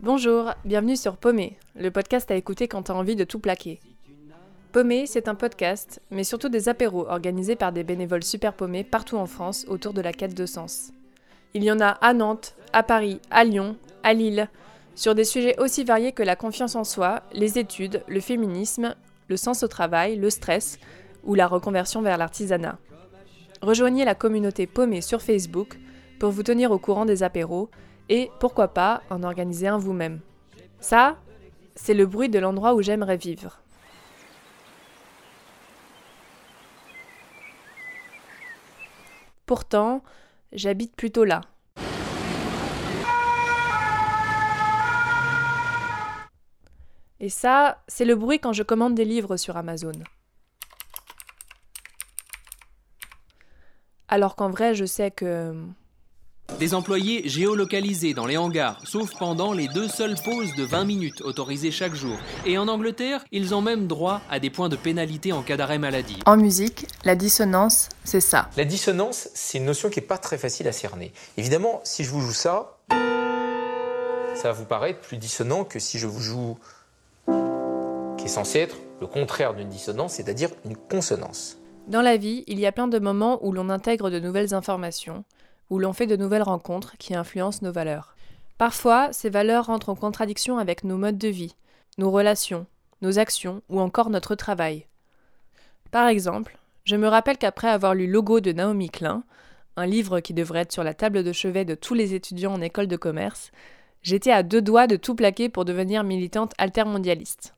Bonjour, bienvenue sur Paumé, le podcast à écouter quand t'as envie de tout plaquer. Paumé, c'est un podcast, mais surtout des apéros organisés par des bénévoles super paumés partout en France autour de la quête de sens. Il y en a à Nantes, à Paris, à Lyon, à Lille, sur des sujets aussi variés que la confiance en soi, les études, le féminisme, le sens au travail, le stress ou la reconversion vers l'artisanat. Rejoignez la communauté Paumé sur Facebook pour vous tenir au courant des apéros et, pourquoi pas, en organiser un vous-même. Ça, c'est le bruit de l'endroit où j'aimerais vivre. Pourtant, j'habite plutôt là. Et ça, c'est le bruit quand je commande des livres sur Amazon. Alors qu'en vrai, je sais que des employés géolocalisés dans les hangars, sauf pendant les deux seules pauses de 20 minutes autorisées chaque jour. Et en Angleterre, ils ont même droit à des points de pénalité en cas d'arrêt maladie. En musique, la dissonance, c'est ça. La dissonance, c'est une notion qui n'est pas très facile à cerner. Évidemment, si je vous joue ça, ça va vous paraître plus dissonant que si je vous joue qui est censé être le contraire d'une dissonance, c'est-à-dire une consonance. Dans la vie, il y a plein de moments où l'on intègre de nouvelles informations, où l'on fait de nouvelles rencontres qui influencent nos valeurs. Parfois, ces valeurs rentrent en contradiction avec nos modes de vie, nos relations, nos actions ou encore notre travail. Par exemple, je me rappelle qu'après avoir lu Logo de Naomi Klein, un livre qui devrait être sur la table de chevet de tous les étudiants en école de commerce, j'étais à deux doigts de tout plaquer pour devenir militante altermondialiste.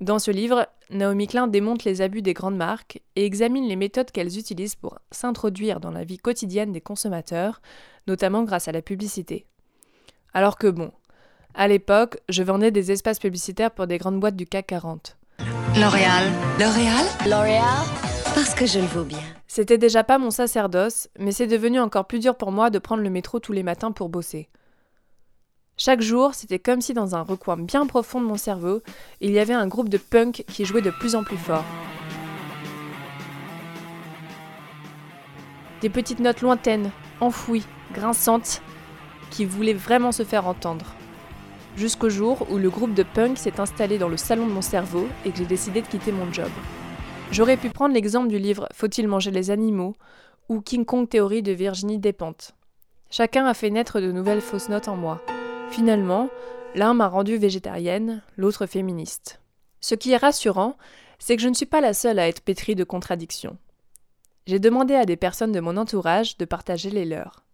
Dans ce livre, Naomi Klein démonte les abus des grandes marques et examine les méthodes qu'elles utilisent pour s'introduire dans la vie quotidienne des consommateurs, notamment grâce à la publicité. Alors que bon, à l'époque, je vendais des espaces publicitaires pour des grandes boîtes du CAC 40. L'Oréal. L'Oréal? L'Oréal Parce que je le vaux bien. C'était déjà pas mon sacerdoce, mais c'est devenu encore plus dur pour moi de prendre le métro tous les matins pour bosser. Chaque jour, c'était comme si dans un recoin bien profond de mon cerveau, il y avait un groupe de punk qui jouait de plus en plus fort. Des petites notes lointaines, enfouies, grinçantes, qui voulaient vraiment se faire entendre. Jusqu'au jour où le groupe de punk s'est installé dans le salon de mon cerveau et que j'ai décidé de quitter mon job. J'aurais pu prendre l'exemple du livre Faut-il manger les animaux ou King Kong Théorie de Virginie Despentes. Chacun a fait naître de nouvelles fausses notes en moi. Finalement, l'un m'a rendue végétarienne, l'autre féministe. Ce qui est rassurant, c'est que je ne suis pas la seule à être pétrie de contradictions. J'ai demandé à des personnes de mon entourage de partager les leurs.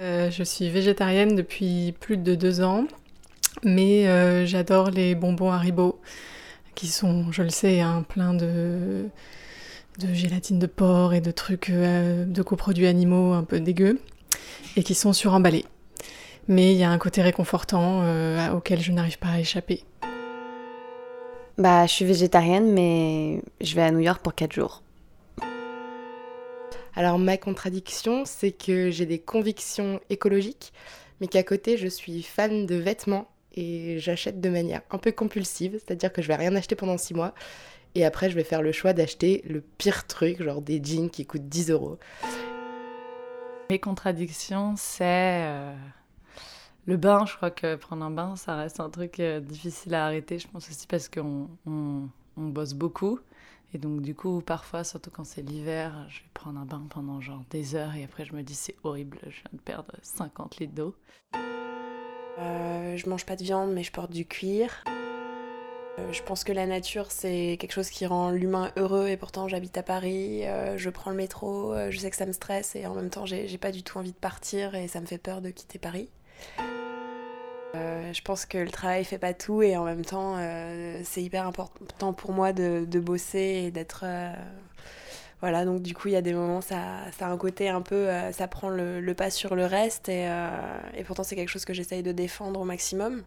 Euh, je suis végétarienne depuis plus de deux ans, mais euh, j'adore les bonbons Haribo, qui sont, je le sais, hein, plein de, gélatine de porc et de trucs euh, de coproduits animaux un peu dégueux, et qui sont suremballés mais il y a un côté réconfortant euh, auquel je n'arrive pas à échapper. Bah, je suis végétarienne, mais je vais à New York pour 4 jours. Alors, ma contradiction, c'est que j'ai des convictions écologiques, mais qu'à côté, je suis fan de vêtements et j'achète de manière un peu compulsive, c'est-à-dire que je vais rien acheter pendant 6 mois. Et après, je vais faire le choix d'acheter le pire truc, genre des jeans qui coûtent 10 euros. Mes contradictions, c'est euh, le bain, je crois que prendre un bain, ça reste un truc euh, difficile à arrêter. Je pense aussi parce qu'on on, bosse beaucoup. Et donc, du coup, parfois, surtout quand c'est l'hiver, je vais prendre un bain pendant genre des heures et après, je me dis c'est horrible, je viens de perdre 50 litres d'eau. Euh, je mange pas de viande, mais je porte du cuir. Euh, je pense que la nature, c'est quelque chose qui rend l'humain heureux et pourtant j'habite à Paris, je prends le métro, je sais que ça me stresse et en même temps j'ai pas du tout envie de partir et ça me fait peur de quitter Paris. Euh, je pense que le travail fait pas tout et en même temps, euh, c'est hyper important pour moi de, bosser et d'être. Euh, voilà, donc du coup, il y a des moments, ça, ça a un côté un peu. ça prend le, pas sur le reste et, et pourtant, c'est quelque chose que j'essaye de défendre au maximum.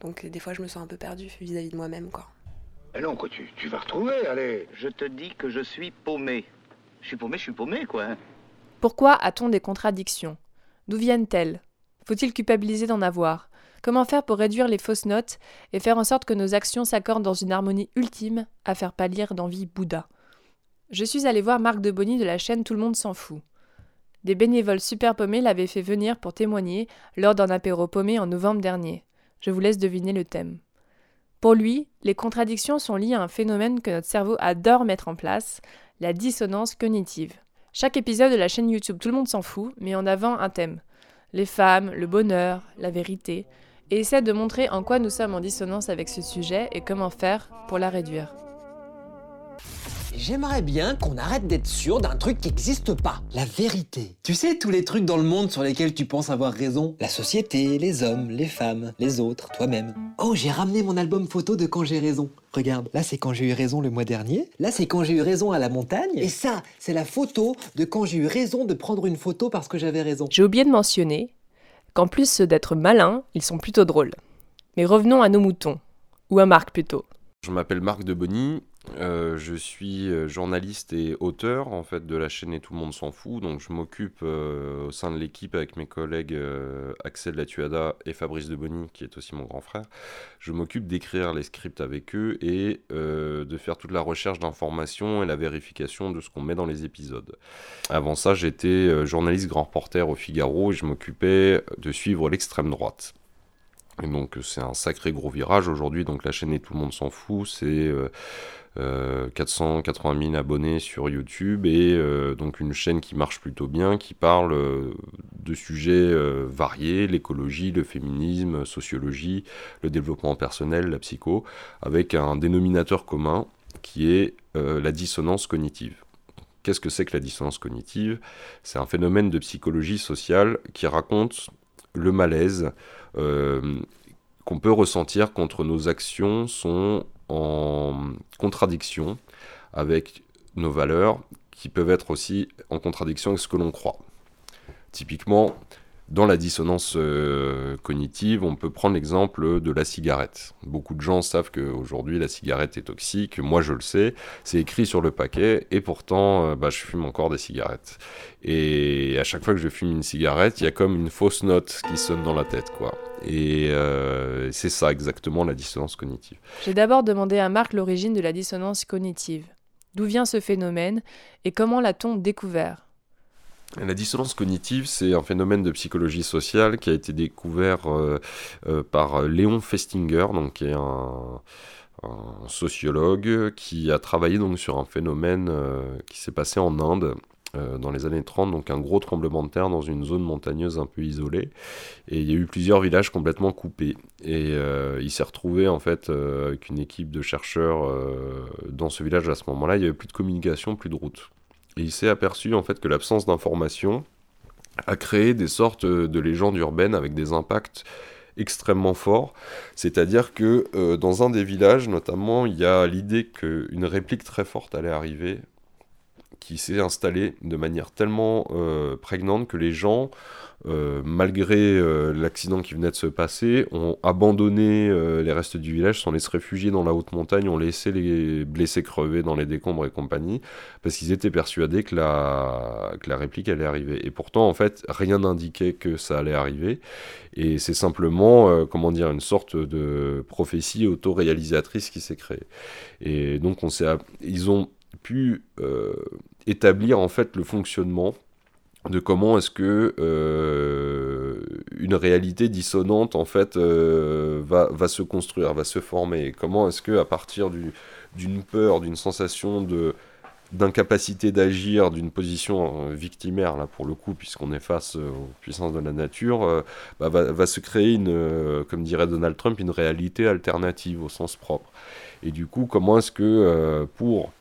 Donc des fois, je me sens un peu perdue vis-à-vis de moi-même, quoi. Eh non, quoi, tu, tu vas retrouver, allez. Je te dis que je suis paumé. Je suis paumé, je suis paumé, quoi. Hein. Pourquoi a-t-on des contradictions? D'où viennent-elles? Faut-il culpabiliser d'en avoir? Comment faire pour réduire les fausses notes et faire en sorte que nos actions s'accordent dans une harmonie ultime à faire pâlir d'envie Bouddha? Je suis allée voir Marc de Bonny de la chaîne Tout le monde s'en fout. des bénévoles super paumés l'avaient fait venir pour témoigner lors d'un apéro paumé en novembre dernier. Je vous laisse deviner le thème. Pour lui, les contradictions sont liées à un phénomène que notre cerveau adore mettre en place, la dissonance cognitive. Chaque épisode de la chaîne YouTube Tout le monde s'en fout met en avant un thème. Les femmes, le bonheur, la vérité, et essaie de montrer en quoi nous sommes en dissonance avec ce sujet et comment faire pour la réduire. J'aimerais bien qu'on arrête d'être sûr d'un truc qui n'existe pas. La vérité. Tu sais, tous les trucs dans le monde sur lesquels tu penses avoir raison. La société, les hommes, les femmes, les autres, toi-même. Oh, j'ai ramené mon album photo de quand j'ai raison. Regarde, là c'est quand j'ai eu raison le mois dernier. Là c'est quand j'ai eu raison à la montagne. Et ça, c'est la photo de quand j'ai eu raison de prendre une photo parce que j'avais raison. J'ai oublié de mentionner qu'en plus d'être malins, ils sont plutôt drôles. Mais revenons à nos moutons. Ou à Marc plutôt. Je m'appelle Marc de euh, je suis euh, journaliste et auteur en fait de la chaîne Et tout le monde s'en fout. Donc je m'occupe euh, au sein de l'équipe avec mes collègues Axel Latuada et Fabrice de Bonny, qui est aussi mon grand frère. Je m'occupe d'écrire les scripts avec eux et de faire toute la recherche d'informations et la vérification de ce qu'on met dans les épisodes. Avant ça, j'étais journaliste grand reporter au Figaro et je m'occupais de suivre l'extrême droite. Et donc c'est un sacré gros virage aujourd'hui. Donc la chaîne et tout le monde s'en fout. C'est 480 euh, 000 abonnés sur YouTube et euh, donc une chaîne qui marche plutôt bien, qui parle euh, de sujets variés, l'écologie, le féminisme, sociologie, le développement personnel, la psycho, avec un dénominateur commun qui est la dissonance cognitive. Qu'est-ce que c'est que la dissonance cognitive? C'est un phénomène de psychologie sociale qui raconte le malaise qu'on peut ressentir contre nos actions sont en contradiction avec nos valeurs, qui peuvent être aussi en contradiction avec ce que l'on croit. Typiquement, dans la dissonance euh, cognitive, on peut prendre l'exemple de la cigarette. Beaucoup de gens savent qu'aujourd'hui la cigarette est toxique, moi je le sais, c'est écrit sur le paquet, et pourtant euh, bah, je fume encore des cigarettes. Et à chaque fois que je fume une cigarette, il y a comme une fausse note qui sonne dans la tête, quoi. Et euh, c'est ça exactement la dissonance cognitive. J'ai d'abord demandé à Marc l'origine de la dissonance cognitive. D'où vient ce phénomène et comment l'a-t-on découvert? La dissonance cognitive, c'est un phénomène de psychologie sociale qui a été découvert euh, euh, par Léon Festinger, donc, qui est un, sociologue qui a travaillé donc, sur un phénomène qui s'est passé en Inde dans les années 30, donc un gros tremblement de terre dans une zone montagneuse un peu isolée. Et il y a eu plusieurs villages complètement coupés. Et euh, il s'est retrouvé en fait euh, avec une équipe de chercheurs dans ce village à ce moment-là. Il n'y avait plus de communication, plus de route. Et il s'est aperçu en fait que l'absence d'information a créé des sortes de légendes urbaines avec des impacts extrêmement forts. C'est-à-dire que dans un des villages, notamment, il y a l'idée qu'une réplique très forte allait arriver qui s'est installé de manière tellement euh, prégnante que les gens, euh, malgré euh, l'accident qui venait de se passer, ont abandonné les restes du village, sont laissés réfugier dans la haute montagne, ont laissé les blessés crever dans les décombres et compagnie, parce qu'ils étaient persuadés que la, que la réplique allait arriver. Et pourtant, en fait, rien n'indiquait que ça allait arriver. Et c'est simplement, comment dire, une sorte de prophétie autoréalisatrice qui s'est créée. Et donc, on s'est, ils ont pu établir en fait le fonctionnement de comment est-ce que euh, une réalité dissonante en fait euh, va, va, se construire, va se former. Comment est-ce que à partir d'une peur, d'une sensation de d'incapacité d'agir, d'une position victimaire là pour le coup, puisqu'on est face aux puissances de la nature, bah, va, va, se créer une, comme dirait Donald Trump, une réalité alternative au sens propre. Et du coup, comment est-ce que pour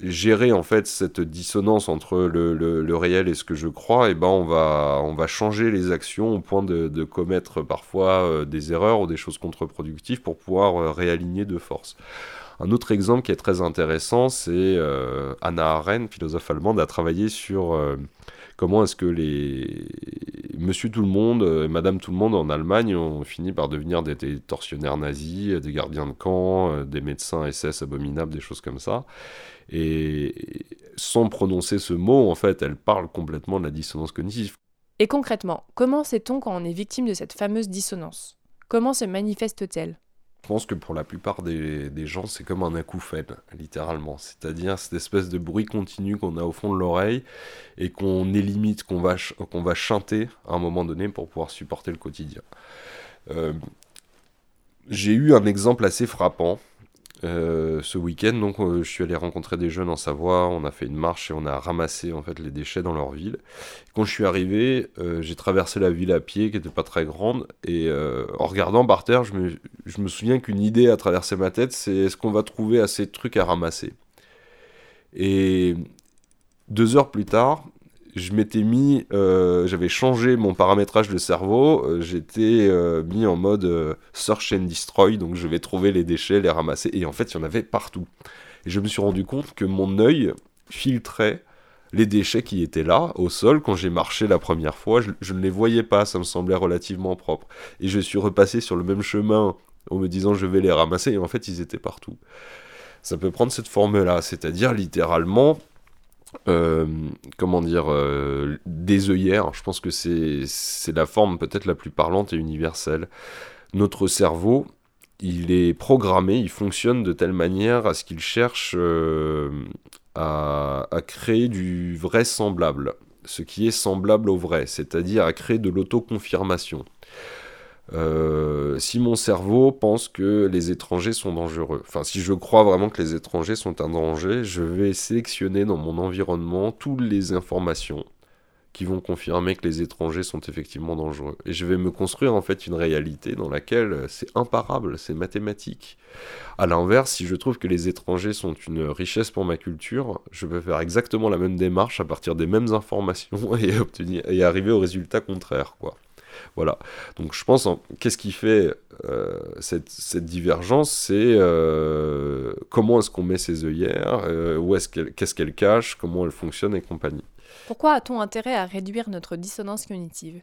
gérer en fait cette dissonance entre le, le, réel et ce que je crois, et eh ben on va, on va changer les actions au point de, commettre parfois euh, des erreurs ou des choses contre-productives pour pouvoir euh, réaligner de force. Un autre exemple qui est très intéressant, c'est euh, Anna Arendt, philosophe allemande, a travaillé sur comment est-ce que les Monsieur Tout le Monde et Madame Tout le Monde en Allemagne ont fini par devenir des, des tortionnaires nazis, des gardiens de camp, des médecins SS abominables, des choses comme ça. Et sans prononcer ce mot, en fait, elle parle complètement de la dissonance cognitive. Et concrètement, comment sait-on quand on est victime de cette fameuse dissonance? Comment se manifeste-t-elle? Je pense que pour la plupart des, gens, c'est comme un acouphène, littéralement. C'est-à-dire cette espèce de bruit continu qu'on a au fond de l'oreille et qu'on élimite, qu'on va, qu'on va chanter à un moment donné pour pouvoir supporter le quotidien. Euh, j'ai eu un exemple assez frappant euh, ce week-end, donc euh, je suis allé rencontrer des jeunes en Savoie, on a fait une marche et on a ramassé en fait les déchets dans leur ville. Quand je suis arrivé, euh, j'ai traversé la ville à pied qui n'était pas très grande et en regardant par terre, je me, je me souviens qu'une idée a traversé ma tête, c'est est-ce qu'on va trouver assez de trucs à ramasser? Et deux heures plus tard, je m'étais mis, euh, j'avais changé mon paramétrage de cerveau, euh, j'étais euh, mis en mode search and destroy, donc je vais trouver les déchets, les ramasser, et en fait il y en avait partout. Et je me suis rendu compte que mon œil filtrait les déchets qui étaient là, au sol, quand j'ai marché la première fois, je, je, ne les voyais pas, ça me semblait relativement propre. Et je suis repassé sur le même chemin en me disant je vais les ramasser, et en fait ils étaient partout. Ça peut prendre cette forme-là, c'est-à-dire littéralement euh, comment dire, euh, des œillères. Je pense que c'est la forme peut-être la plus parlante et universelle. Notre cerveau, il est programmé, il fonctionne de telle manière à ce qu'il cherche euh, à, à, créer du vrai semblable, ce qui est semblable au vrai, c'est-à-dire à créer de l'autoconfirmation. Euh, si mon cerveau pense que les étrangers sont dangereux, enfin si je crois vraiment que les étrangers sont un danger, je vais sélectionner dans mon environnement toutes les informations qui vont confirmer que les étrangers sont effectivement dangereux. Et je vais me construire en fait une réalité dans laquelle c'est imparable, c'est mathématique. A l'inverse, si je trouve que les étrangers sont une richesse pour ma culture, je peux faire exactement la même démarche à partir des mêmes informations et, et arriver au résultat contraire. quoi. Voilà. Donc je pense, qu'est-ce qui fait euh, cette, divergence C'est euh, comment est-ce qu'on met ses œillères, euh, où est-ce qu'est-ce qu'elle cache, comment elle fonctionne et compagnie. Pourquoi a-t-on intérêt à réduire notre dissonance cognitive?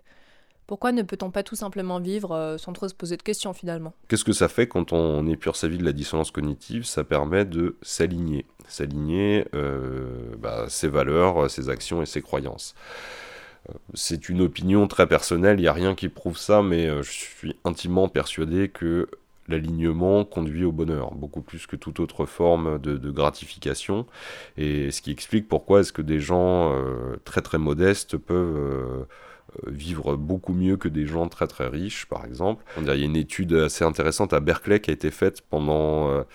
Pourquoi ne peut-on pas tout simplement vivre sans trop se poser de questions finalement? Qu'est-ce que ça fait quand on épure sa vie de la dissonance cognitive? Ça permet de s'aligner, s'aligner bah, ses valeurs, ses actions et ses croyances. C'est une opinion très personnelle, il n'y a rien qui prouve ça, mais euh, je suis intimement persuadé que l'alignement conduit au bonheur, beaucoup plus que toute autre forme de, gratification. Et ce qui explique pourquoi est-ce que des gens euh, très très modestes peuvent euh, vivre beaucoup mieux que des gens très très riches, par exemple. Il y a une étude assez intéressante à Berkeley qui a été faite pendant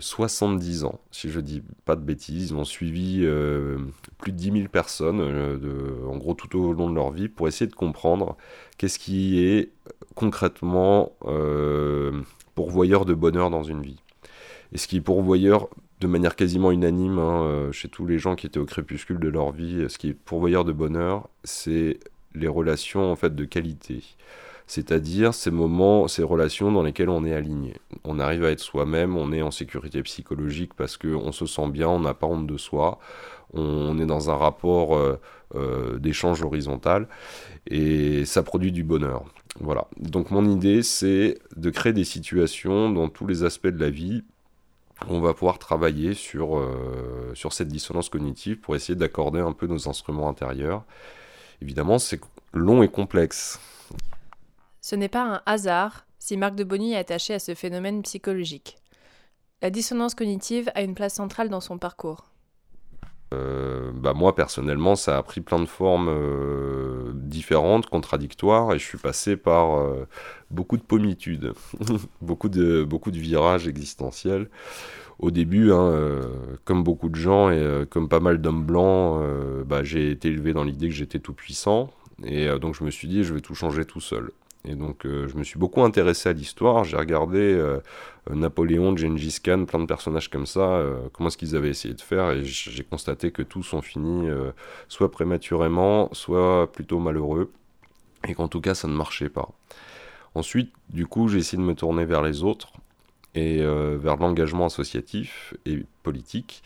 70 ans, si je dis pas de bêtises. Ils ont suivi euh, plus de 10 000 personnes, euh, en gros tout au long de leur vie, pour essayer de comprendre qu'est-ce qui est concrètement euh, pourvoyeur de bonheur dans une vie. Et ce qui est pourvoyeur de manière quasiment unanime hein, chez tous les gens qui étaient au crépuscule de leur vie, ce qui est pourvoyeur de bonheur, c'est les relations en fait de qualité c'est-à-dire ces moments, ces relations dans lesquelles on est aligné. On arrive à être soi-même, on est en sécurité psychologique parce qu'on se sent bien, on n'a pas honte de soi, on est dans un rapport euh, euh, d'échange horizontal et ça produit du bonheur. Voilà. Donc mon idée, c'est de créer des situations dans tous les aspects de la vie on va pouvoir travailler sur, euh, sur cette dissonance cognitive pour essayer d'accorder un peu nos instruments intérieurs. Évidemment, c'est long et complexe. Ce n'est pas un hasard si Marc de Bonny est attaché à ce phénomène psychologique. La dissonance cognitive a une place centrale dans son parcours. Euh, bah moi personnellement ça a pris plein de formes euh, différentes, contradictoires et je suis passé par euh, beaucoup de pommitudes, beaucoup, de, virages existentiels. Au début, hein, comme beaucoup de gens et comme pas mal d'hommes blancs, bah, j'ai été élevé dans l'idée que j'étais tout puissant et donc je me suis dit je vais tout changer tout seul. Et donc euh, je me suis beaucoup intéressé à l'histoire, j'ai regardé euh, Napoléon, Gengis Khan, plein de personnages comme ça, euh, comment est-ce qu'ils avaient essayé de faire, et j'ai constaté que tous ont fini soit prématurément, soit plutôt malheureux, et qu'en tout cas ça ne marchait pas. Ensuite, du coup, j'ai essayé de me tourner vers les autres, et vers l'engagement associatif et politique,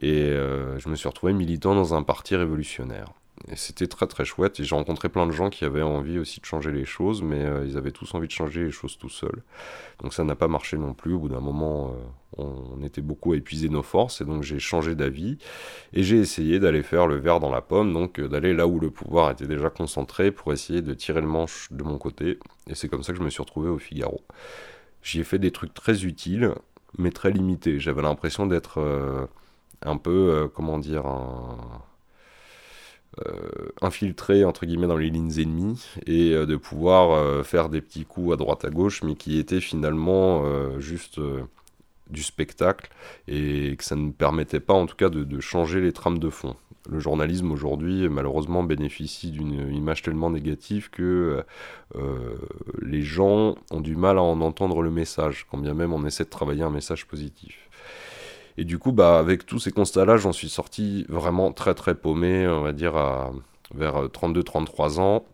et je me suis retrouvé militant dans un parti révolutionnaire. C'était très très chouette. Et j'ai rencontré plein de gens qui avaient envie aussi de changer les choses, mais euh, ils avaient tous envie de changer les choses tout seuls. Donc ça n'a pas marché non plus. Au bout d'un moment, euh, on, était beaucoup à épuiser nos forces, et donc j'ai changé d'avis. Et j'ai essayé d'aller faire le verre dans la pomme, donc euh, d'aller là où le pouvoir était déjà concentré pour essayer de tirer le manche de mon côté. Et c'est comme ça que je me suis retrouvé au Figaro. j'y ai fait des trucs très utiles, mais très limités. J'avais l'impression d'être un peu, comment dire, un infiltré entre guillemets dans les lignes ennemies et euh, de pouvoir euh, faire des petits coups à droite à gauche, mais qui étaient finalement juste du spectacle et que ça ne permettait pas en tout cas de, changer les trames de fond. Le journalisme aujourd'hui malheureusement bénéficie d'une image tellement négative que les gens ont du mal à en entendre le message, quand bien même on essaie de travailler un message positif. Et du coup, bah, avec tous ces constats-là, j'en suis sorti vraiment très très paumé, on va dire à, vers 32-33 ans,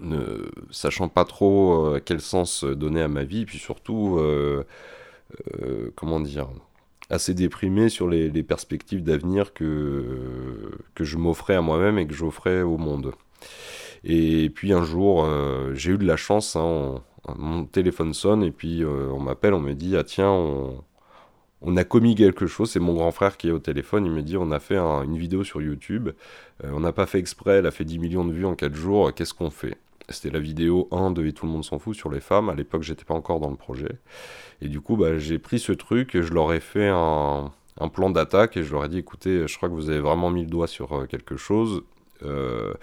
ne sachant pas trop euh, quel sens donner à ma vie, puis surtout, euh, euh, comment dire, assez déprimé sur les, perspectives d'avenir que, que je m'offrais à moi-même et que j'offrais au monde. Et puis un jour, j'ai eu de la chance, hein, mon téléphone sonne et puis on m'appelle, on me dit, ah tiens, on on a commis quelque chose, c'est mon grand frère qui est au téléphone, il me dit on a fait une vidéo sur YouTube, euh, on n'a pas fait exprès, elle a fait 10 millions de vues en 4 jours, qu'est-ce qu'on fait? C'était la vidéo 1 de Et tout le monde s'en fout sur les femmes, à l'époque j'étais pas encore dans le projet. Et du coup bah, j'ai pris ce truc et je leur ai fait un, plan d'attaque et je leur ai dit écoutez, je crois que vous avez vraiment mis le doigt sur euh, quelque chose. Euh,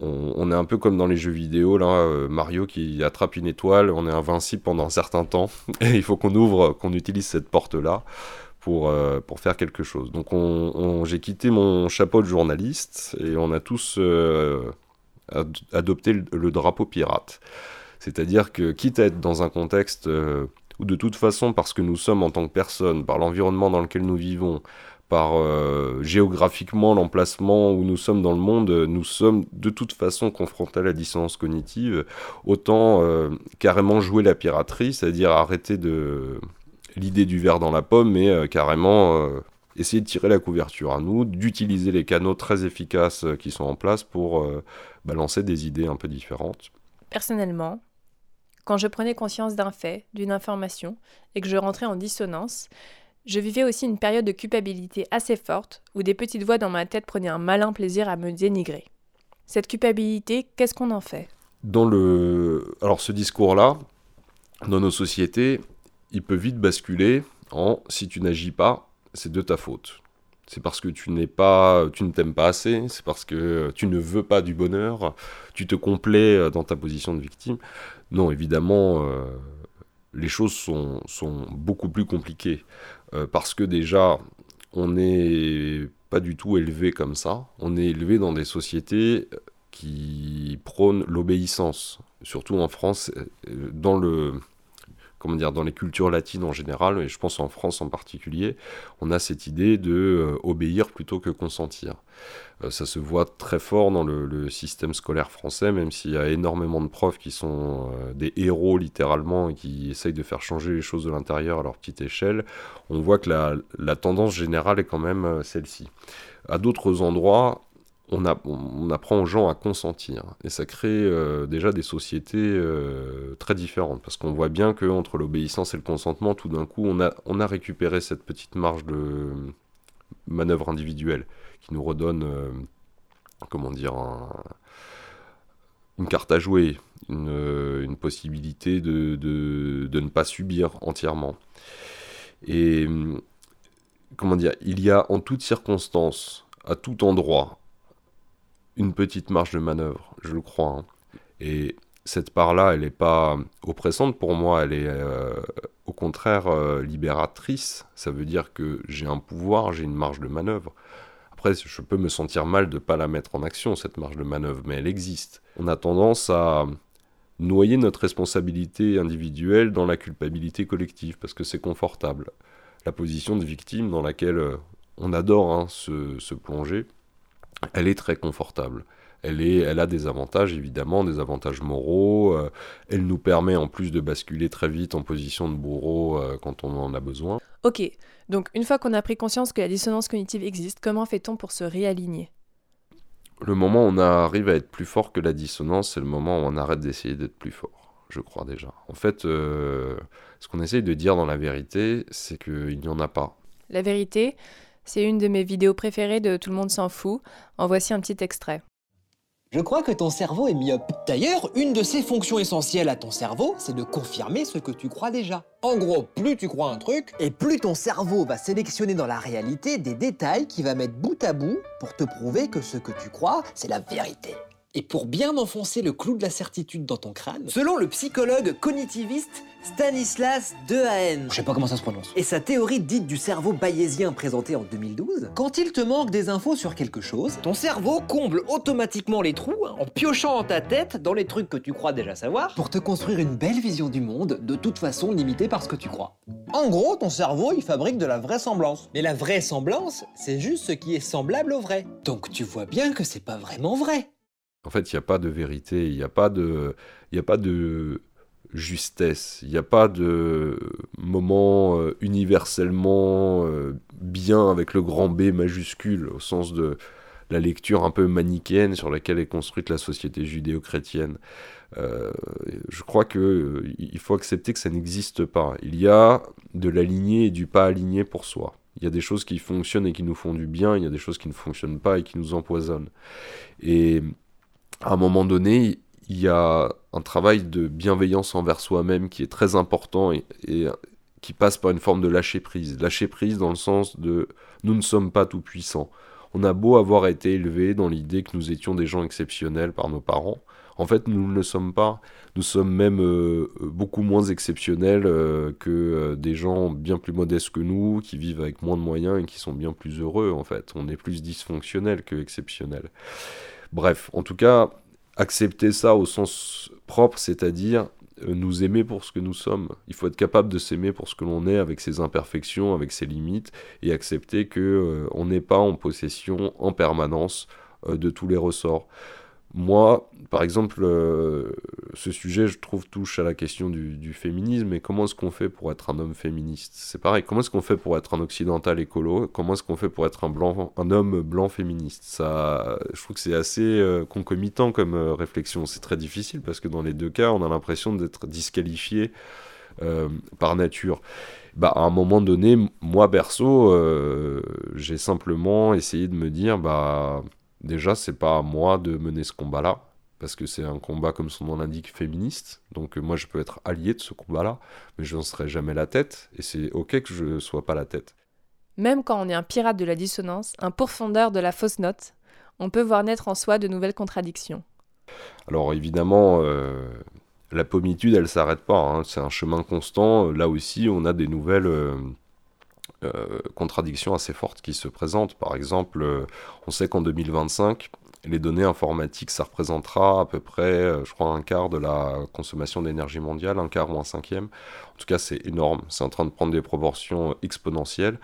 on, est un peu comme dans les jeux vidéo, là, euh, Mario qui attrape une étoile, on est invincible pendant un certain temps, et il faut qu'on ouvre, qu'on utilise cette porte-là pour, euh, pour faire quelque chose. Donc j'ai quitté mon chapeau de journaliste, et on a tous euh, adopté le, drapeau pirate. C'est-à-dire que quitte à être dans un contexte où de toute façon, parce que nous sommes en tant que personne, par l'environnement dans lequel nous vivons, par euh, géographiquement l'emplacement où nous sommes dans le monde, nous sommes de toute façon confrontés à la dissonance cognitive. Autant euh, carrément jouer la piraterie, c'est-à-dire arrêter de l'idée du verre dans la pomme, mais euh, carrément essayer de tirer la couverture à nous, d'utiliser les canaux très efficaces qui sont en place pour balancer des idées un peu différentes. Personnellement, quand je prenais conscience d'un fait, d'une information, et que je rentrais en dissonance, je vivais aussi une période de culpabilité assez forte où des petites voix dans ma tête prenaient un malin plaisir à me dénigrer. Cette culpabilité, qu'est-ce qu'on en fait? Dans le alors ce discours-là, dans nos sociétés, il peut vite basculer en si tu n'agis pas, c'est de ta faute. C'est parce que tu n'es pas, tu ne t'aimes pas assez, c'est parce que tu ne veux pas du bonheur, tu te complais dans ta position de victime. Non, évidemment, euh, les choses sont, sont, beaucoup plus compliquées. Euh, parce que déjà, on n'est pas du tout élevé comme ça. On est élevé dans des sociétés qui prônent l'obéissance. Surtout en France, euh, dans le, comment dire, dans les cultures latines en général, et je pense en France en particulier, on a cette idée de euh, obéir plutôt que consentir. Euh, ça se voit très fort dans le, système scolaire français, même s'il y a énormément de profs qui sont euh, des héros littéralement et qui essayent de faire changer les choses de l'intérieur à leur petite échelle. On voit que la, la tendance générale est quand même celle-ci. À d'autres endroits, on, apprend aux gens à consentir. Et ça crée euh, déjà des sociétés euh, très différentes. Parce qu'on voit bien qu'entre l'obéissance et le consentement, tout d'un coup, on a, récupéré cette petite marge de manœuvre individuelle qui nous redonne, euh, comment dire, une carte à jouer, une, possibilité de, de, ne pas subir entièrement. Et comment dire, il y a en toutes circonstances, à tout endroit, une petite marge de manœuvre, je le crois. Hein. Et cette part-là, elle n'est pas oppressante pour moi, elle est euh, au contraire euh, libératrice. Ça veut dire que j'ai un pouvoir, j'ai une marge de manœuvre. Après, je peux me sentir mal de ne pas la mettre en action, cette marge de manœuvre, mais elle existe. On a tendance à noyer notre responsabilité individuelle dans la culpabilité collective, parce que c'est confortable. La position de victime dans laquelle euh, on adore hein, se plonger, elle est très confortable. Elle, est, elle a des avantages, évidemment, des avantages moraux. Euh, elle nous permet en plus de basculer très vite en position de bourreau euh, quand on en a besoin. Ok, donc une fois qu'on a pris conscience que la dissonance cognitive existe, comment fait-on pour se réaligner? Le moment où on arrive à être plus fort que la dissonance, c'est le moment où on arrête d'essayer d'être plus fort, je crois déjà. En fait, euh, ce qu'on essaye de dire dans la vérité, c'est qu'il n'y en a pas. La vérité, c'est une de mes vidéos préférées de Tout le monde s'en fout. En voici un petit extrait. Je crois que ton cerveau est myope. D'ailleurs, une de ses fonctions essentielles à ton cerveau, c'est de confirmer ce que tu crois déjà. En gros, plus tu crois un truc, et plus ton cerveau va sélectionner dans la réalité des détails qu'il va mettre bout à bout pour te prouver que ce que tu crois, c'est la vérité. Et pour bien enfoncer le clou de la certitude dans ton crâne, selon le psychologue cognitiviste Stanislas Dehaene, je sais pas comment ça se prononce, et sa théorie dite du cerveau bayésien présentée en 2012, quand il te manque des infos sur quelque chose, ton cerveau comble automatiquement les trous hein, en piochant dans ta tête dans les trucs que tu crois déjà savoir pour te construire une belle vision du monde, de toute façon limitée par ce que tu crois. En gros, ton cerveau, il fabrique de la vraisemblance. Mais la vraisemblance, c'est juste ce qui est semblable au vrai. Donc tu vois bien que c'est pas vraiment vrai. En fait, il n'y a pas de vérité, il n'y a pas de, a pas de justesse, il n'y a pas de moment euh, universellement euh, bien avec le grand B majuscule au sens de la lecture un peu manichéenne sur laquelle est construite la société judéo-chrétienne. Euh, je crois que il faut accepter que ça n'existe pas. Il y a de l'aligné et du pas aligné pour soi. Il y a des choses qui fonctionnent et qui nous font du bien, il y a des choses qui ne fonctionnent pas et qui nous empoisonnent. Et à un moment donné, il y a un travail de bienveillance envers soi-même qui est très important et, qui passe par une forme de lâcher prise. Lâcher prise dans le sens de nous ne sommes pas tout puissants. On a beau avoir été élevé dans l'idée que nous étions des gens exceptionnels par nos parents. En fait, nous ne le sommes pas. Nous sommes même euh, beaucoup moins exceptionnels euh, que euh, des gens bien plus modestes que nous, qui vivent avec moins de moyens et qui sont bien plus heureux, en fait. On est plus dysfonctionnels que exceptionnels. Bref, en tout cas, accepter ça au sens propre, c'est-à-dire euh, nous aimer pour ce que nous sommes. Il faut être capable de s'aimer pour ce que l'on est, avec ses imperfections, avec ses limites, et accepter que euh, on n'est pas en possession en permanence euh, de tous les ressorts. Moi, par exemple, euh, ce sujet, je trouve, touche à la question du, féminisme. Et comment est-ce qu'on fait pour être un homme féministe? C'est pareil. Comment est-ce qu'on fait pour être un occidental écolo? Comment est-ce qu'on fait pour être un, homme blanc féministe? Ça, je trouve que c'est assez euh, concomitant comme euh, réflexion. C'est très difficile parce que dans les deux cas, on a l'impression d'être disqualifié par nature. Bah, à un moment donné, moi, berceau, j'ai simplement essayé de me dire, bah déjà, c'est pas à moi de mener ce combat-là, parce que c'est un combat, comme son nom l'indique, féministe. Donc euh, moi, je peux être allié de ce combat-là, mais je n'en serai jamais la tête, et c'est ok que je ne sois pas la tête. Même quand on est un pirate de la dissonance, un pourfondeur de la fausse note, on peut voir naître en soi de nouvelles contradictions. Alors évidemment, euh, la pommitude, elle s'arrête pas, hein. c'est un chemin constant. Là aussi, on a des nouvelles... Euh, euh, contradictions assez fortes qui se présentent. Par exemple, euh, on sait qu'en 2025, les données informatiques, ça représentera à peu près, euh, je crois, un quart de la consommation d'énergie mondiale, un quart ou un cinquième. En tout cas, c'est énorme. C'est en train de prendre des proportions exponentielles.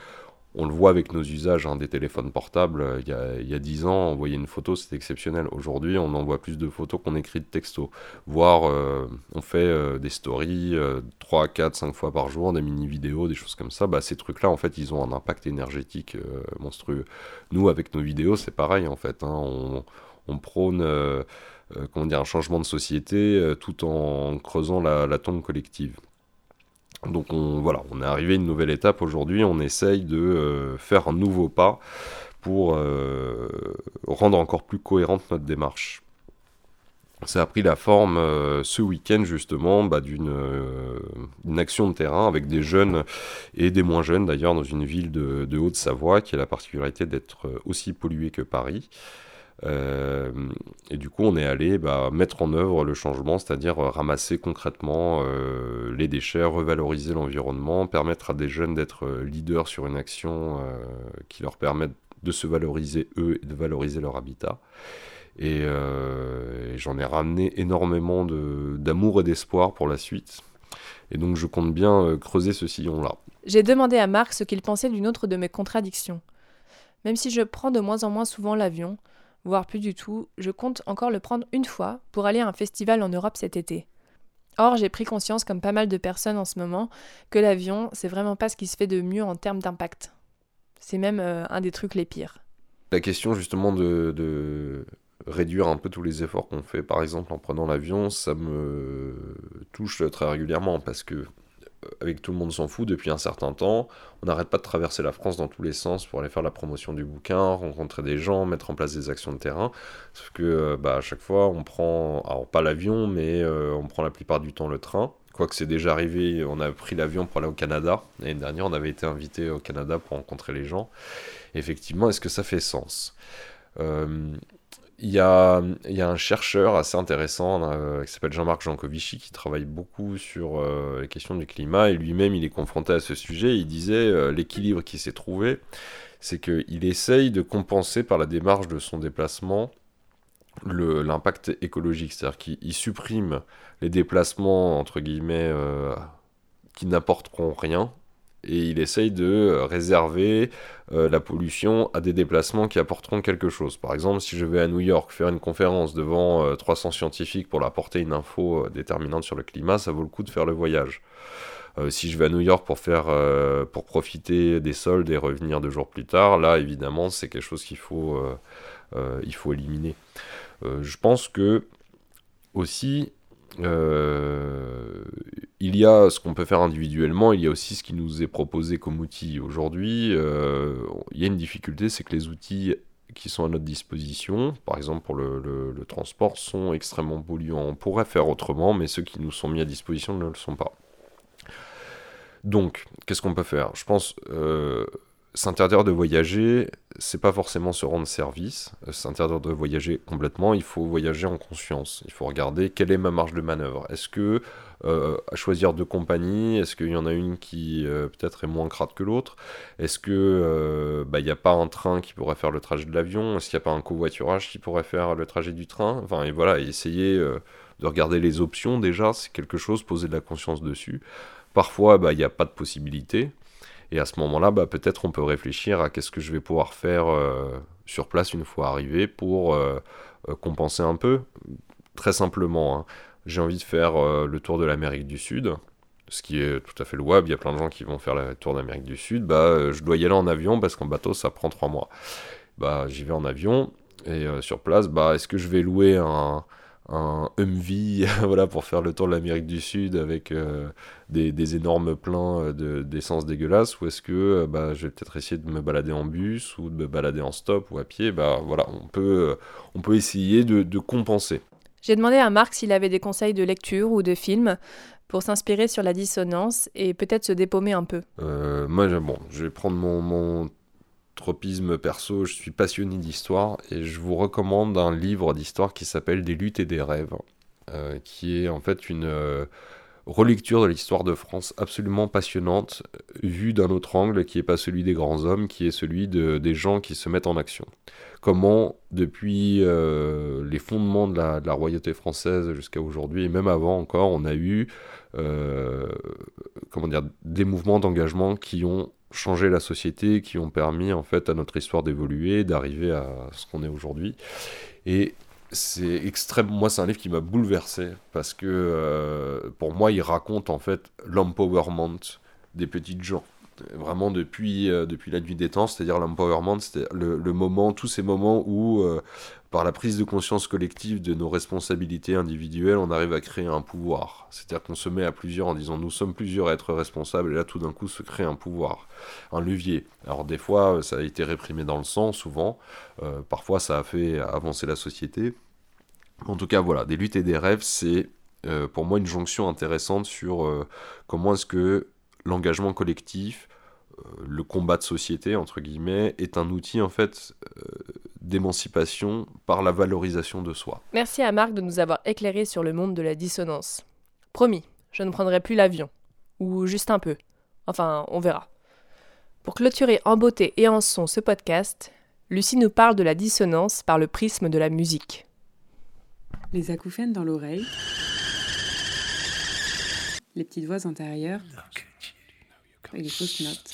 On le voit avec nos usages hein, des téléphones portables. Euh, il y, a, 10 ans, envoyer une photo, c'était exceptionnel. Aujourd'hui, on envoie plus de photos qu'on écrit de textos. Voire, euh, on fait euh, des stories 3, 4, 5 fois par jour, des mini-vidéos, des choses comme ça. Bah, ces trucs-là, en fait, ils ont un impact énergétique monstrueux. Nous, avec nos vidéos, c'est pareil, en fait. Hein. on, prône comment dire, un changement de société tout en creusant la tombe collective. Donc on, voilà, on est arrivé à une nouvelle étape aujourd'hui, on essaye de euh, faire un nouveau pas pour euh, rendre encore plus cohérente notre démarche. Ça a pris la forme euh, ce week-end justement bah, d'une action de terrain avec des jeunes et des moins jeunes d'ailleurs dans une ville de, de Haute-Savoie qui a la particularité d'être aussi polluée que Paris. Euh, et du coup, on est allé bah, mettre en œuvre le changement, c'est-à-dire euh, ramasser concrètement euh, les déchets, revaloriser l'environnement, permettre à des jeunes d'être leaders sur une action qui leur permette de se valoriser eux et de valoriser leur habitat. Et, j'en ai ramené énormément d'amour et d'espoir pour la suite. Et donc je compte bien creuser ce sillon-là. J'ai demandé à Marc ce qu'il pensait d'une autre de mes contradictions. Même si je prends de moins en moins souvent l'avion, voire plus du tout, je compte encore le prendre une fois pour aller à un festival en Europe cet été. Or, j'ai pris conscience, comme pas mal de personnes en ce moment, que l'avion, c'est vraiment pas ce qui se fait de mieux en termes d'impact. C'est même euh, un des trucs les pires. La question justement de, de réduire un peu tous les efforts qu'on fait, par exemple en prenant l'avion, ça me touche très régulièrement parce que avec Tout le monde s'en fout depuis un certain temps, on n'arrête pas de traverser la France dans tous les sens pour aller faire la promotion du bouquin, rencontrer des gens, mettre en place des actions de terrain. Sauf que euh, bah, à chaque fois, on prend, alors pas l'avion, mais euh, on prend la plupart du temps le train. Quoique c'est déjà arrivé, on a pris l'avion pour aller au Canada. L'année dernière, on avait été invité au Canada pour rencontrer les gens. effectivement, est-ce que ça fait sens? Euh, il y, a, un chercheur assez intéressant euh, qui s'appelle Jean-Marc Jancovici qui travaille beaucoup sur euh, les questions du climat et lui-même il est confronté à ce sujet. Il disait euh, l'équilibre qui s'est trouvé, c'est qu'il essaye de compenser par la démarche de son déplacement l'impact écologique, c'est-à-dire qu'il supprime les déplacements entre guillemets qui n'apporteront rien et il essaye de euh, réserver euh, la pollution à des déplacements qui apporteront quelque chose. Par exemple, si je vais à New York faire une conférence devant 300 euh, scientifiques pour leur apporter une info déterminante sur le climat, ça vaut le coup de faire le voyage. si je vais à New York pour faire pour profiter des soldes et revenir deux jours plus tard, là évidemment c'est quelque chose qu'il faut il faut éliminer. je pense que aussi il y a ce qu'on peut faire individuellement, il y a aussi ce qui nous est proposé comme outil. Aujourd'hui, euh, il y a une difficulté, c'est que les outils qui sont à notre disposition, par exemple pour le, transport, sont extrêmement polluants. On pourrait faire autrement, mais ceux qui nous sont mis à disposition ne le sont pas. Donc, qu'est-ce qu'on peut faire? Je pense euh, s'interdire de voyager, c'est pas forcément se rendre service. Euh, s'interdire de voyager complètement, il faut voyager en conscience. Il faut regarder quelle est ma marge de manœuvre. Est-ce que, euh, choisir deux compagnies, est-ce qu'il y en a une qui euh, peut-être est moins crade que l'autre? Est-ce que bah, il n'y a pas un train qui pourrait faire le trajet de l'avion? Est-ce qu'il n'y a pas un covoiturage qui pourrait faire le trajet du train? Enfin, et voilà, essayer de regarder les options déjà, c'est quelque chose, poser de la conscience dessus. Parfois, bah, il n'y a pas de possibilité. Et à ce moment-là, bah, peut-être on peut réfléchir à qu'est-ce que je vais pouvoir faire euh, sur place une fois arrivé pour euh, euh, compenser un peu. Très simplement, hein. j'ai envie de faire le tour de l'Amérique du Sud, ce qui est tout à fait louable. Il y a plein de gens qui vont faire le tour d'Amérique du Sud. Bah, je dois y aller en avion parce qu'en bateau, ça prend trois mois. Bah, j'y vais en avion et sur place, bah, est-ce que je vais louer un un Humvee voilà, pour faire le tour de l'Amérique du Sud avec euh, des, énormes pleins euh, d'essence dégueulasse ou est-ce que euh, bah, je vais peut-être essayer de me balader en bus ou de me balader en stop ou à pied bah, voilà, on, peut, on peut essayer de, de compenser. J'ai demandé à Marc s'il avait des conseils de lecture ou de films pour s'inspirer sur la dissonance et peut-être se dépaumer un peu. moi, bon, je vais prendre mon, mon perso, je suis passionné d'histoire et je vous recommande un livre d'histoire qui s'appelle Des luttes et des rêves, euh, qui est en fait une euh, relecture de l'histoire de France absolument passionnante, vue d'un autre angle qui n'est pas celui des grands hommes, qui est celui de, des gens qui se mettent en action. Comment, depuis euh, les fondements de la, royauté française jusqu'à aujourd'hui, et même avant encore, on a eu comment dire, des mouvements d'engagement qui ont changé la société, qui ont permis en fait à notre histoire d'évoluer, d'arriver à ce qu'on est aujourd'hui. Et c'est extrême. Moi, c'est un livre qui m'a bouleversé parce que euh, pour moi, il raconte en fait l'empowerment des petites gens vraiment depuis, euh, depuis la nuit des temps, c'est-à-dire l'empowerment, c'était le, moment, tous ces moments où, euh, par la prise de conscience collective de nos responsabilités individuelles, on arrive à créer un pouvoir. C'est-à-dire qu'on se met à plusieurs en disant nous sommes plusieurs à être responsables, et là tout d'un coup se crée un pouvoir, un levier. Alors des fois, ça a été réprimé dans le sang, souvent, parfois ça a fait avancer la société. En tout cas, voilà, des luttes et des rêves, c'est pour moi une jonction intéressante sur comment est-ce que l'engagement collectif, euh, le combat de société, entre guillemets, est un outil en fait euh, d'émancipation par la valorisation de soi. Merci à Marc de nous avoir éclairé sur le monde de la dissonance. Promis, je ne prendrai plus l'avion. Ou juste un peu. Enfin, on verra. Pour clôturer en beauté et en son ce podcast, Lucie nous parle de la dissonance par le prisme de la musique. Les acouphènes dans l'oreille, les petites voix intérieures et les fausses notes.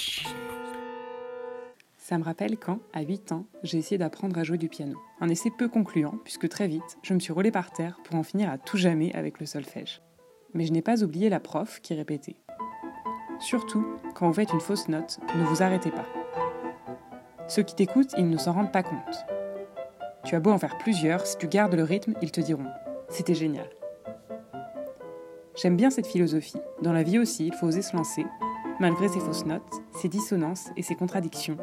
Ça me rappelle quand, à 8 ans, j'ai essayé d'apprendre à jouer du piano. Un essai peu concluant, puisque très vite, je me suis roulé par terre pour en finir à tout jamais avec le solfège. Mais je n'ai pas oublié la prof qui répétait. Surtout, quand vous faites une fausse note, ne vous arrêtez pas. Ceux qui t'écoutent, ils ne s'en rendent pas compte. Tu as beau en faire plusieurs, si tu gardes le rythme, ils te diront ⁇ C'était génial ⁇ J'aime bien cette philosophie, Dans la vie aussi, il faut oser se lancer, malgré ses fausses notes, ses dissonances et ses contradictions,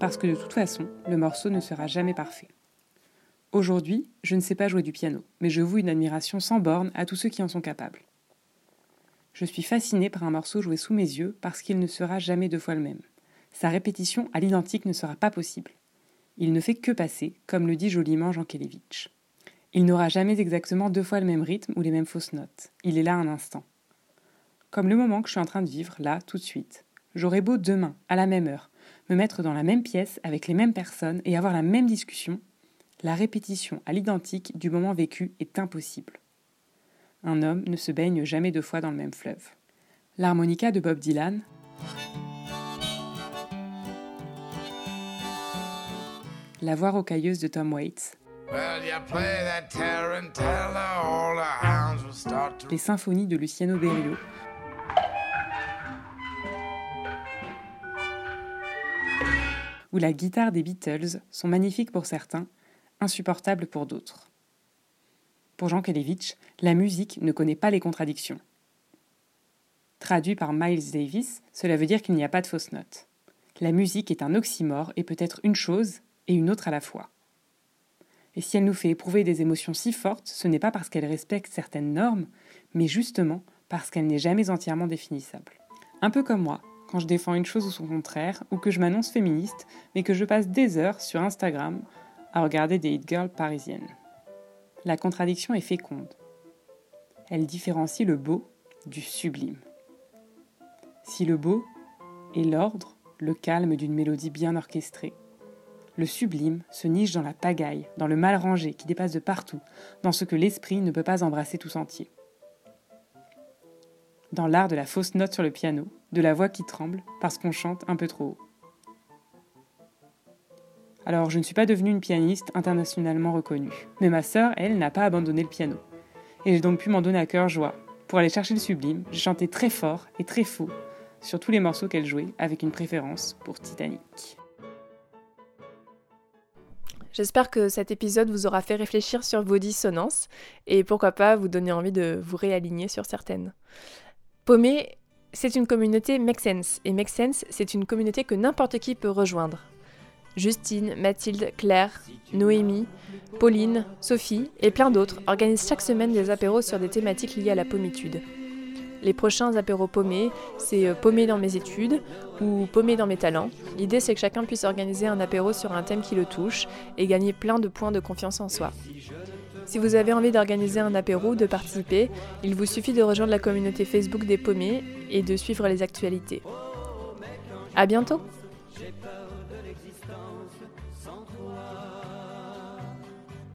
parce que de toute façon, le morceau ne sera jamais parfait. Aujourd'hui, je ne sais pas jouer du piano, mais je voue une admiration sans borne à tous ceux qui en sont capables. Je suis fascinée par un morceau joué sous mes yeux parce qu'il ne sera jamais deux fois le même. Sa répétition à l'identique ne sera pas possible. Il ne fait que passer, comme le dit joliment Jean Kelevitch. Il n'aura jamais exactement deux fois le même rythme ou les mêmes fausses notes. Il est là un instant. Comme le moment que je suis en train de vivre, là, tout de suite. J'aurais beau demain, à la même heure, me mettre dans la même pièce avec les mêmes personnes et avoir la même discussion, la répétition à l'identique du moment vécu est impossible. Un homme ne se baigne jamais deux fois dans le même fleuve. L'harmonica de Bob Dylan. La voix rocailleuse de Tom Waits. Les symphonies de Luciano Berio. Ou la guitare des Beatles sont magnifiques pour certains, insupportables pour d'autres. Pour Jean Kelevitch, la musique ne connaît pas les contradictions. Traduit par Miles Davis, cela veut dire qu'il n'y a pas de fausses notes. La musique est un oxymore et peut être une chose et une autre à la fois. Et si elle nous fait éprouver des émotions si fortes, ce n'est pas parce qu'elle respecte certaines normes, mais justement parce qu'elle n'est jamais entièrement définissable. Un peu comme moi, quand je défends une chose ou son contraire, ou que je m'annonce féministe, mais que je passe des heures sur Instagram à regarder des hit girls parisiennes. La contradiction est féconde. Elle différencie le beau du sublime. Si le beau est l'ordre, le calme d'une mélodie bien orchestrée, le sublime se niche dans la pagaille, dans le mal rangé qui dépasse de partout, dans ce que l'esprit ne peut pas embrasser tout entier. Dans l'art de la fausse note sur le piano, de la voix qui tremble parce qu'on chante un peu trop haut. Alors, je ne suis pas devenue une pianiste internationalement reconnue, mais ma sœur, elle, n'a pas abandonné le piano. Et j'ai donc pu m'en donner à cœur joie. Pour aller chercher le sublime, j'ai chanté très fort et très faux sur tous les morceaux qu'elle jouait, avec une préférence pour Titanic. J'espère que cet épisode vous aura fait réfléchir sur vos dissonances et pourquoi pas vous donner envie de vous réaligner sur certaines. Paumé, c'est une communauté Make Sense et Make Sense, c'est une communauté que n'importe qui peut rejoindre. Justine, Mathilde, Claire, Noémie, Pauline, Sophie et plein d'autres organisent chaque semaine des apéros sur des thématiques liées à la pommitude. Les prochains apéros paumés, c'est euh, paumé dans mes études ou paumé dans mes talents. L'idée, c'est que chacun puisse organiser un apéro sur un thème qui le touche et gagner plein de points de confiance en soi. Si vous avez envie d'organiser un apéro, de participer, il vous suffit de rejoindre la communauté Facebook des paumés et de suivre les actualités. À bientôt!